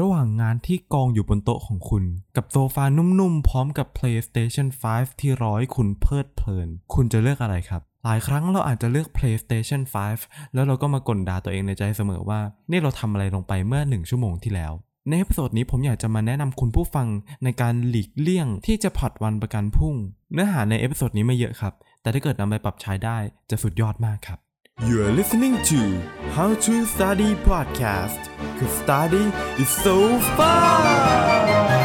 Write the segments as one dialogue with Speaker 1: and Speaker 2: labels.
Speaker 1: ระหว่างงานที่กองอยู่บนโต๊ะของคุณ กับโซฟานุ่มๆ พร้อมกับ PlayStation 5 ที่ร้อยคุณเพลิดเพลิน คุณจะเลือกอะไรครับ หลายครั้งเราอาจจะเลือก PlayStation 5 แล้วเราก็มาก่นด่าตัวเองในใจเสมอว่า นี่เราทำอะไรลงไปเมื่อ 1 ชั่วโมงที่แล้วใน episode นี้ผมอยากจะมาแนะนำคุณผู้ฟังในการหลีกเลี่ยงที่จะผัดวันประกันพรุ่ง เนื้อหาใน episode นี้ไม่เยอะครับ แต่ถ้าเกิดนำไปปรับใช้ได้จะสุดยอดมากครับ You're listening to How to Study Podcast cause study is so fun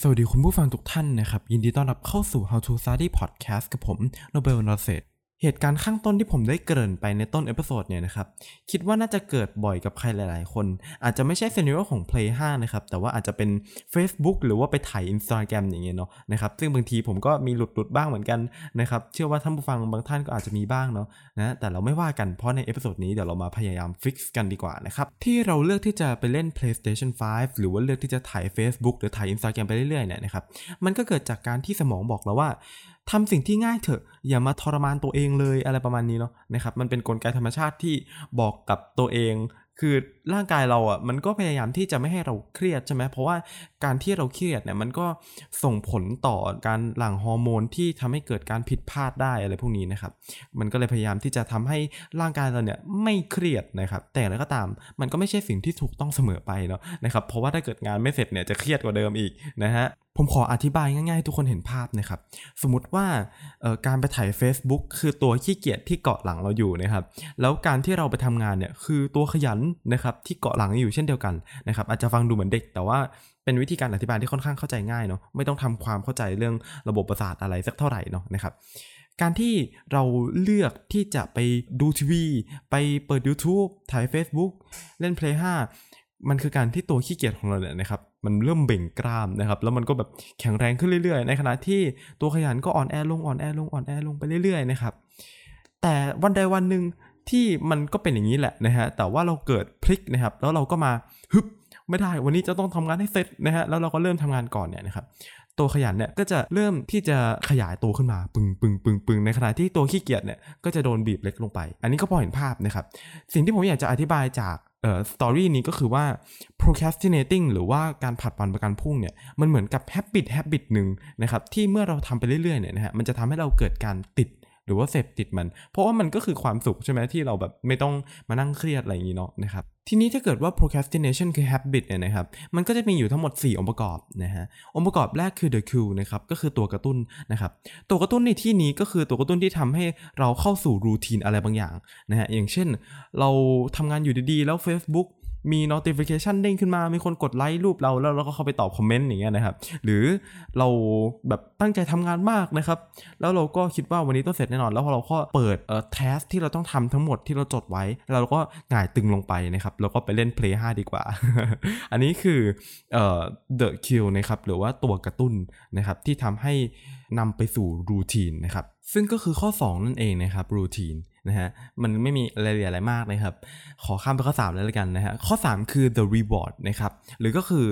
Speaker 1: สวัสดีคุณผู้ฟังทุกท่านนะครับ ยินดีต้อนรับเข้าสู่ How to Study Podcast กับผมโนเบลนอเซต เหตุการณ์ข้างต้นที่ผมได้เกริ่นไปในต้น episode เนี่ยนะครับ คิดว่าน่าจะเกิดบ่อยกับใครหลาย ๆ คน อาจจะไม่ใช่ scenario ของ Play 5 นะครับ แต่ว่าอาจจะเป็น Facebook หรือว่าไปถ่าย Instagram อย่างเงี้ยเนาะนะครับ ซึ่งบางทีผมก็มีหลุดๆบ้างเหมือนกันนะครับ เชื่อว่าท่านผู้ฟังบางท่านก็อาจจะมีบ้างเนาะนะ แต่เราไม่ว่ากัน เพราะใน episode นี้เดี๋ยวเรามาพยายาม fix กันดีกว่านะครับ ที่เราเลือกที่จะไปเล่น PlayStation 5 หรือว่าเลือกที่จะถ่าย Facebook หรือถ่าย Instagram ไปเรื่อย ๆ เนี่ยนะครับ มันก็เกิดจากการที่สมองบอกเราว่า ทำสิ่งที่ง่ายเถอะ อย่ามาทรมานตัวเองเลยอะไรประมาณนี้เนาะนะครับ มันเป็นนกลไกธรรมชาติที่บอกกับตัวเอง คือร่างกายเราอะมันก็พยายามที่จะไม่ให้เราเครียดใช่ไหมเพราะว่าการที่เราเครียดเนี่ยมันก็ส่งผลต่อการหลั่งฮอร์โมนที่ทำให้เกิดการผิดพลาดได้อะไรพวกนี้นะครับ มันก็เลยพยายามที่จะทำให้ร่างกายเราเนี่ยไม่เครียดนะครับ แต่แล้วก็ตามมันก็ไม่ใช่สิ่งที่ถูกต้องเสมอไปเนาะนะครับ เพราะว่าถ้าเกิดงานไม่เสร็จเนี่ยจะเครียดกว่าเดิมอีกนะฮะ ผมขออธิบายง่ายๆ ให้ทุกคนเห็นภาพนะครับ สมมติว่าการไปถ่าย Facebook คือตัวขี้เกียจที่เกาะหลังเราอยู่นะครับ แล้วการที่เราไปทำงานเนี่ยคือตัวขยันนะครับที่เกาะหลังอยู่เช่นเดียวกันนะครับอาจจะฟังดูเหมือนเด็ก แต่ว่าเป็นวิธีการอธิบายที่ค่อนข้างเข้าใจง่ายเนาะไม่ต้องทำความเข้าใจเรื่องระบบประสาทอะไรสักเท่าไหร่เนาะนะครับการที่เราเลือกที่จะไปดูทีวี ไปเปิด YouTube ถ่าย Facebook เล่น Play 5 มันคือการที่ตัวขี้เกียจของเราเนี่ยนะครับ มันเริ่มเบ่งกล้ามนะครับ แล้วมันก็แบบแข็งแรงขึ้นเรื่อยๆ ในขณะที่ตัวขยันก็อ่อนแอลงอ่อนแอลงอ่อนแอลงไปเรื่อยๆนะครับ แต่วันใดวันหนึ่งที่มันก็เป็นอย่างนี้แหละนะฮะ แต่ว่าเราเกิดพลิกนะครับ แล้วเราก็มาฮึบไม่ได้ วันนี้จะต้องทำงานให้เสร็จนะฮะ แล้วเราก็เริ่มทำงานก่อนเนี่ยนะครับตัวขยันเนี่ยก็จะเริ่มที่จะขยายตัวขึ้นมาปึงปึงปึงปึงในขณะที่ตัวขี้เกียจเนี่ยก็จะโดนบีบเล็กลงไป อันนี้ก็พอเห็นภาพนะครับ สิ่งที่ผมอยากจะอธิบายจาก เอ่อสตอรี่นี้ก็คือว่า procrastinating หรือว่าการผัดวันประกันพรุ่งเนี่ยมันเหมือนกับ habit habit หนึ่งนะครับที่เมื่อเราทำไปเรื่อยๆเนี่ยนะฮะมันจะทำให้เราเกิดการติด หรือว่าเสพติดมัน เพราะว่ามันก็คือความสุขใช่ไหมที่เราแบบไม่ต้องมานั่งเครียดอะไรอย่างนี้เนาะนะครับทีนี้ถ้าเกิดว่า procrastination คือ habit เนี่ยนะครับ มันก็จะมีอยู่ทั้งหมด 4 องค์ประกอบนะฮะ องค์ประกอบแรกคือ the cue นะครับ ก็คือตัวกระตุ้นนะครับ ตัวกระตุ้นในที่นี้ก็คือตัวกระตุ้นที่ทำให้เราเข้าสู่รูทีนอะไรบางอย่างนะฮะ อย่างเช่น เราทำงานอยู่ดีๆ แล้ว Facebook มี notification เด้งขึ้นมา มีคนกดไลค์รูปเราแล้วเราก็เข้าไปตอบคอมเมนต์อย่างเงี้ยนะครับ หรือเราแบบตั้งใจทำงานมากนะครับ แล้วเราก็คิดว่าวันนี้ต้องเสร็จแน่นอน แล้วพอเราก็เปิดเอ่อ task ที่เราต้องทำทั้งหมดที่เราจดไว้ เราก็หงายตึงลงไปนะครับแล้วก็ไปเล่น play 5 ดีกว่า อันนี้คือเอ่อ the cue นะครับ หรือว่าตัวกระตุ้นนะครับที่ทำให้นำไปสู่รูทีนนะครับ ซึ่งก็คือข้อ 2 นั่นเองนะครับรูทีน นะฮะมันไม่มีรายละเอียดอะไรมากนะครับ ขอข้ามไปข้อ 3 เลยแล้วกันนะฮะข้อ 3 คือ the reward นะครับหรือก็คือ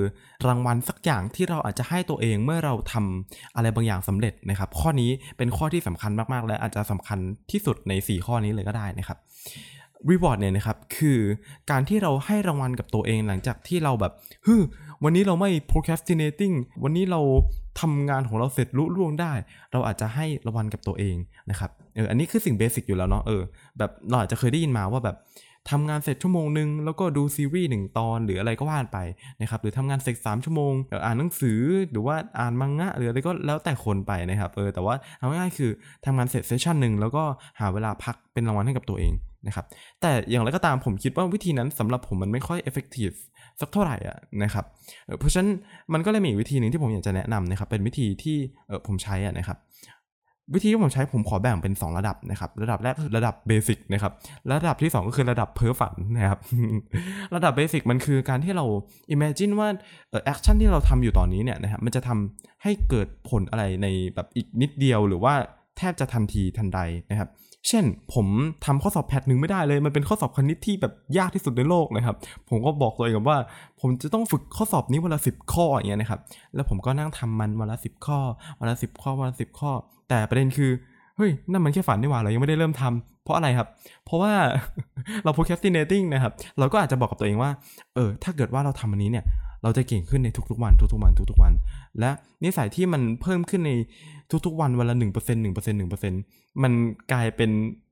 Speaker 1: รางวัลสักอย่างที่เราอาจจะให้ตัวเองเมื่อเราทำอะไรบางอย่างสำเร็จนะครับ ข้อนี้เป็นข้อที่สำคัญมากๆ และอาจจะสำคัญที่สุดใน 4 ข้อนี้เลยก็ได้นะครับ reward เนี่ยนะครับคือการที่เราให้รางวัลกับตัวเองหลังจากที่เราแบบฮึ วันนี้เราไม่ procrastinating วันนี้เราทำงานของเราเสร็จลุล่วงได้ เราอาจจะให้รางวัลกับตัวเองนะครับเอออันนี้คือสิ่งเบสิกอยู่แล้วเนาะเออแบบเราอาจจะเคยได้ยินมาว่าแบบทำงานเสร็จชั่วโมงหนึ่งแล้วก็ดูซีรีส์หนึ่งตอนหรืออะไรก็ว่านไปนะครับหรือทำงานเสร็จสามชั่วโมงอ่านหนังสือหรือว่าอ่านมังงะหรืออะไรก็แล้วแต่คนไปนะครับเออแต่ว่าเอาง่ายๆคือทำงานเสร็จเซสชั่นหนึ่งแล้วก็หาเวลาพักเป็นรางวัลให้กับตัวเอง นะครับแต่อย่างไรก็ตามผมคิดว่าวิธีนั้นสำหรับผมมันไม่ค่อย effective สักเท่าไหร่อะนะครับเพราะฉะนั้นมันก็เลยมีวิธีหนึ่งที่ผมอยากจะแนะนำนะครับเป็นวิธีที่ผมใช้อะนะครับวิธีที่ผมใช้ผมขอแบ่งเป็น 2 ระดับนะครับ ระดับแรกคือระดับ basic นะครับระดับที่ 2 ก็คือระดับเพ้อฝันนะครับ ระดับ basic มันคือการที่เรา imagine ว่า action ที่เราทำอยู่ตอนนี้เนี่ยนะครับมันจะทำให้เกิดผลอะไรในแบบอีกนิดเดียวหรือว่าแทบจะทันทีทันใดนะครับ เช่น ผมทำข้อสอบแพทหนึ่งไม่ได้เลย มันเป็นข้อสอบคณิตที่แบบยากที่สุดในโลกนะครับ ผมก็บอกตัวเองว่า ผมจะต้องฝึกข้อสอบนี้วันละสิบข้ออย่างเงี้ยนะครับ แล้วผมก็นั่งทำมันวันละสิบข้อ วันละสิบข้อ วันละสิบข้อ แต่ประเด็นคือ เฮ้ย นั่นมันแค่ฝันนี่หว่า เรายังไม่ได้เริ่มทำเพราะอะไรครับ เพราะว่าเรา procrastinating นะครับ เราก็อาจจะบอกกับตัวเองว่า เออ ถ้าเกิดว่าเราทำอันนี้เนี่ย เราจะเก่งขึ้นในทุกๆวัน ทุกๆวันทุกๆวัน และนิสัยที่มันเพิ่มขึ้นในทุกๆวันวันละหนึ่งเปอร์เซ็นต์หนึ่งเปอร์เซ็นต์หนึ่งเปอร์เซ็นต์มันกลายเป็น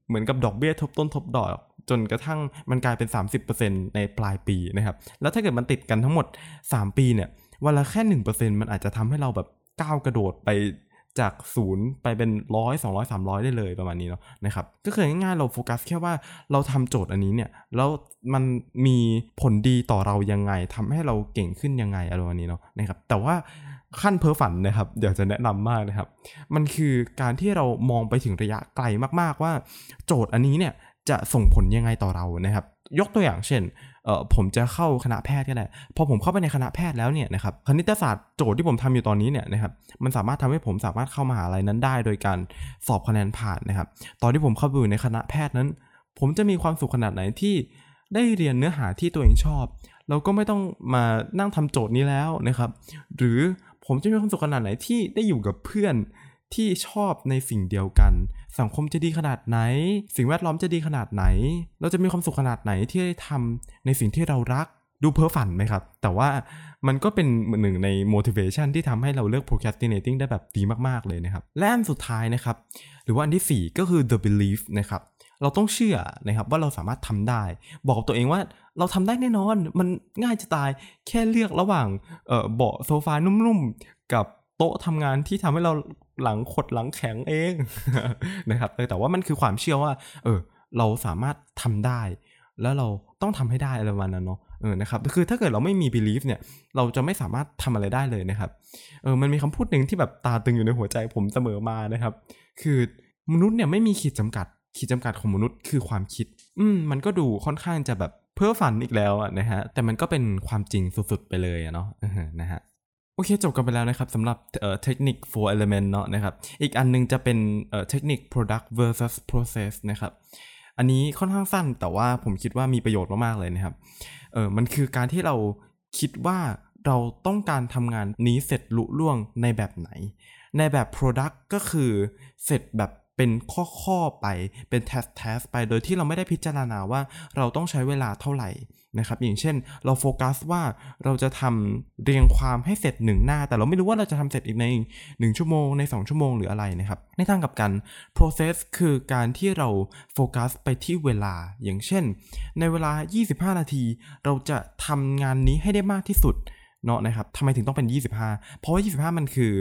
Speaker 1: เหมือนกับดอกเบี้ยทบต้นทบดอก จนกระทั่งมันกลายเป็น 30%ในปลายปีนะครับ แล้วถ้าเกิดมันติดกันทั้งหมด 3 ปีเนี่ยวันละแค่ 1%มันอาจจะทำให้เราแบบก้าวกระโดดไป จากศูนย์ไปเป็นร้อยสองร้อยสามร้อยได้เลยประมาณนี้เนาะนะครับก็คือง่ายๆเราโฟกัสแค่ว่าเราทำโจทย์อันนี้เนี่ยแล้วมันมีผลดีต่อเรายังไงทำให้เราเก่งขึ้นยังไงอะไรประมาณนี้เนาะนะครับแต่ว่าขั้นเพ้อฝันนะครับเดี๋ยวจะแนะนำมากนะครับ มันคือการที่เรามองไปถึงระยะไกลมากๆว่า โจทย์อันนี้เนี่ย จะส่งผลยังไงต่อเรานะครับ ยกตัวอย่างเช่นผมจะเข้าคณะแพทย์ก็ได้พอผมเข้าไปในคณะแพทย์แล้วเนี่ยนะครับคณิตศาสตร์โจทย์ที่ผมทำอยู่ตอนนี้เนี่ยนะครับมันสามารถทำให้ผมสามารถเข้ามหาลัยนั้นได้ โดยการสอบคะแนนผ่านนะครับ ตอนที่ผมเข้าไปอยู่ในคณะแพทย์นั้น ผมจะมีความสุขขนาดไหนที่ได้เรียนเนื้อหาที่ตัวเองชอบเราก็ไม่ต้องมานั่งทำโจทย์นี้แล้วนะครับ หรือผมจะมีความสุขขนาดไหนที่ได้อยู่กับเพื่อน ที่ชอบในสิ่งเดียวกัน สังคมจะดีขนาดไหน สิ่งแวดล้อมจะดีขนาดไหน เราจะมีความสุขขนาดไหนที่ได้ทำในสิ่งที่เรารักดูเพ้อฝันไหมครับ แต่ว่ามันก็เป็นหนึ่งใน motivation ที่ทำให้เราเลือก procrastinating ได้แบบดีมากๆเลยนะครับ และอันสุดท้ายนะครับ หรือว่าอันที่ 4 ก็คือ the belief นะครับเราต้องเชื่อนะครับว่าเราสามารถทำได้ บอกตัวเองว่าเราทำได้แน่นอน มันง่ายจะตายแค่เลือกระหว่างเเบาะโซฟานุ่มๆ กับ โต๊ะทำงานที่ทำให้เราหลังขดหลังแข็งเองนะครับแต่ว่ามันคือความเชื่อว่า เออ เราสามารถทำได้ แล้วเราต้องทำให้ได้อะไรประมาณนั้นเนาะเออนะครับคือถ้าเกิดเราไม่มี belief เนี่ย เราจะไม่สามารถทำอะไรได้เลยนะครับเออมันมีคำพูดหนึ่งที่แบบตาตึงอยู่ในหัวใจผมเสมอมานะครับ คือมนุษย์เนี่ยไม่มีขีดจำกัดขีดจำกัดของมนุษย์คือความคิด อืมมันก็ดูค่อนข้างจะแบบเพ้อฝันอีกแล้วนะฮะแต่มันก็เป็นความจริงสุดๆไปเลยเนาะนะฮะ โอเคจบกันไปแล้วนะครับสำหรับเทคนิค four element เนาะนะครับอีกอันนึงจะเป็นเทคนิค product versus process นะครับอันนี้ค่อนข้างสั้นแต่ว่าผมคิดว่ามีประโยชน์มาก ๆ เลยนะครับเออมันคือการที่เราคิดว่าเราต้องการทำงานนี้เสร็จลุล่วงในแบบไหน ในแบบ product ก็คือเสร็จแบบ เป็นข้อๆไปเป็นแทสแทสไปโดยที่เราไม่ได้พิจารณาว่าเราต้องใช้เวลาเท่าไหร่นะครับ อย่างเช่นเราโฟกัสว่าเราจะทำเรียงความให้เสร็จหนึ่งหน้า แต่เราไม่รู้ว่าเราจะทำเสร็จอีกใน 1 ชั่วโมงใน 2 ชั่วโมงหรืออะไรนะครับ ในทางกับกัน process คือการที่เราโฟกัสไปที่เวลา อย่างเช่น ในเวลา 25 นาที เราจะทำงานนี้ให้ได้มากที่สุดเนาะนะครับทำไมถึงต้องเป็น 25 เพราะว่า 25 มันคือ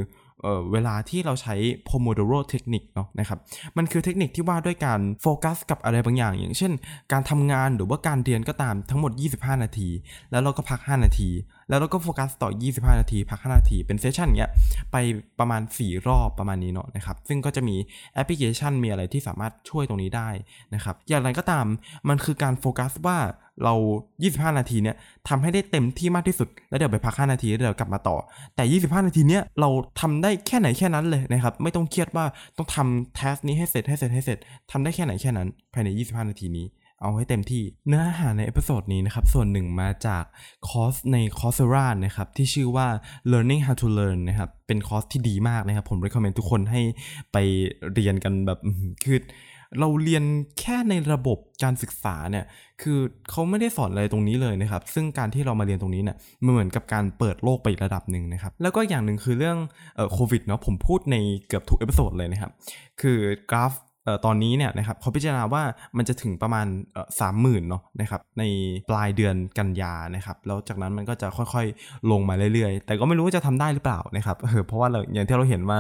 Speaker 1: เวลาที่เราใช้ Pomodoro technique เนาะนะครับ มันคือเทคนิคที่ว่าด้วยการโฟกัสกับอะไรบางอย่าง อย่างเช่น การทำงานหรือว่าการเรียนก็ตามทั้งหมด 25 นาที แล้วเราก็พัก 5 นาที แล้วเราก็โฟกัสต่อ 25 นาที พัก 5 นาที เป็น session เงี้ย ไปประมาณ 4 รอบประมาณนี้เนาะนะครับ ซึ่งก็จะมีแอปพลิเคชันมีอะไรที่สามารถช่วยตรงนี้ได้นะครับ อย่างไรก็ตาม มันคือการโฟกัสว่าเรา 25 นาทีเนี่ยทำให้ได้เต็มที่มากที่สุด แล้วเดี๋ยวไปพัก 5 นาทีแล้วเดี๋ยวกลับมาต่อ แต่ 25 นาทีเนี้ยเราทำได้แค่ไหนแค่นั้นเลยนะครับ ไม่ต้องเครียดว่าต้องทำ task นี้ให้เสร็จให้เสร็จให้เสร็จทำได้แค่ไหนแค่นั้น ภายใน 25 นาทีนี้ เอาให้เต็มที่ เนื้อหาใน episode นี้นะครับ ส่วนหนึ่งมาจากคอร์สใน Coursera นะครับ ที่ชื่อว่า learning how to learn นะครับ เป็นคอร์สที่ดีมากนะครับ ผม recommend ทุกคนให้ไปเรียนกันแบบคือเราเรียนแค่ในระบบการศึกษาเนี่ย คือเขาไม่ได้สอนอะไรตรงนี้เลยนะครับ ซึ่งการที่เรามาเรียนตรงนี้เนี่ย มันเหมือนกับการเปิดโลกไประดับหนึ่งนะครับ แล้วก็อย่างหนึ่งคือเรื่องโควิดเนาะ ผมพูดในเกือบทุก episode เลยนะครับ คือกราฟ ตอนนี้เนี่ยนะครับเขาพิจารณาว่ามันจะถึงประมาณสามหมื่นเนาะนะครับในปลายเดือนกันยานะครับแล้วจากนั้นมันก็จะค่อยๆ ลงมาเรื่อยๆ แต่ก็ไม่รู้ว่าจะทำได้หรือเปล่านะครับเพราะว่าเราอย่างที่เราเห็นว่า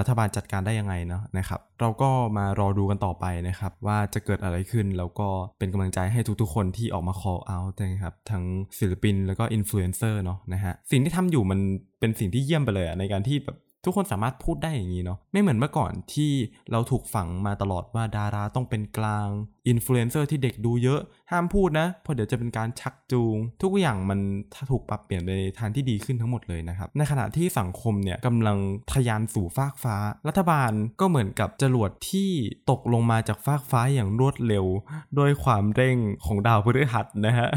Speaker 1: รัฐบาลจัดการได้ยังไงเนาะนะครับเราก็มารอดูกันต่อไปนะครับว่าจะเกิดอะไรขึ้นแล้วก็เป็นกำลังใจให้ทุกๆ คนที่ออกมา call out นะครับทั้งศิลปินแล้วก็อินฟลูเอนเซอร์เนาะนะฮะสิ่งที่ทำอยู่มันเป็นสิ่งที่เยี่ยมไปเลยในการที่แบบ ทุกคนสามารถพูดได้อย่างนี้เนาะไม่เหมือนเมื่อก่อนที่เราถูกฝังมาตลอดว่าดาราต้องเป็นกลางอินฟลูเอนเซอร์ที่เด็กดูเยอะห้ามพูดนะเพราะเดี๋ยวจะเป็นการชักจูง ทุกอย่างมันถูกปรับเปลี่ยนในทางที่ดีขึ้นทั้งหมดเลยนะครับในขณะที่สังคมเนี่ยกำลังทะยานสู่ฟากฟ้า รัฐบาลก็เหมือนกับจรวดที่ตกลงมาจากฟากฟ้าอย่างรวดเร็ว โดยความเร่งของดาวพฤหัสนะฮะ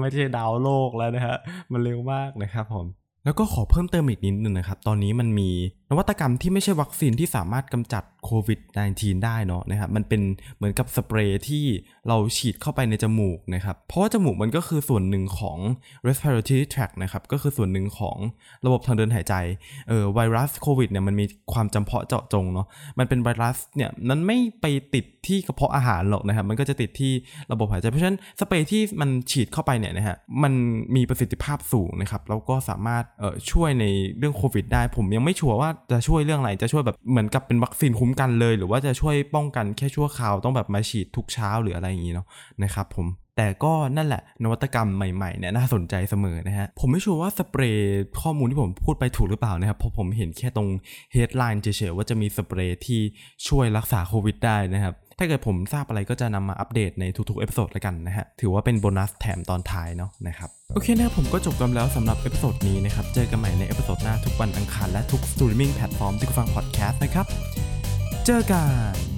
Speaker 1: ไม่ใช่ดาวโลกแล้วนะฮะมันเร็วมากนะครับผม แล้วก็ขอเพิ่มเติมอีกนิดนึงนะครับ ตอนนี้มันมี นวัตกรรมที่ไม่ใช่วัคซีนที่สามารถกำจัดโควิด -19 ได้เนาะนะครับมันเป็นเหมือนกับสเปรย์ที่เราฉีดเข้าไปในจมูกนะครับ เพราะว่าจมูกมันก็คือส่วนหนึ่งของ respiratory tract นะครับ ก็คือส่วนหนึ่งของระบบทางเดินหายใจเออไวรัสโควิดเนี่ยมันมีความจำเพาะเจาะจงเนาะมันเป็นไวรัสเนี่ยมันไม่ไปติดที่กระเพาะอาหารหรอกนะครับ มันก็จะติดที่ระบบหายใจเพราะฉะนั้นสเปรย์ที่มันฉีดเข้าไปเนี่ยนะฮะมันมีประสิทธิภาพสูงนะครับแล้วก็สามารถเอ่อช่วยในเรื่องโควิด ได้ผมยังไม่ชัวร์ว่าจะช่วยเรื่องอะไรจะช่วยแบบเหมือนกับเป็นวัคซีนคุ้มกันเลย หรือว่าจะช่วยป้องกันแค่ชั่วคราวต้องแบบมาฉีดทุกเช้าหรืออะไรอย่างนี้เนาะนะครับผมแต่ก็นั่นแหละนวัตกรรมใหม่ๆเนี่ยน่าสนใจเสมอนะฮะ ผมไม่ชัวร์ว่าสเปรย์ข้อมูลที่ผมพูดไปถูกหรือเปล่านะครับเพราะผมเห็นแค่ตรง headline เฉยๆว่าจะมีสเปรย์ที่ช่วยรักษาโควิดได้นะครับ ถ้าเกิดผมทราบอะไรก็จะนำมาอัปเดตในทุกๆ episode แล้วกันนะฮะ ถือว่าเป็นโบนัสแถมตอนท้ายเนาะนะครับ โอเคนะครับผมก็จบกันแล้วสำหรับ episode นี้นะครับ เจอกันใหม่ใน episode หน้าทุกวันอังคารและทุก streaming platform ที่คุณฟังพอดแคสต์นะครับ เจอกัน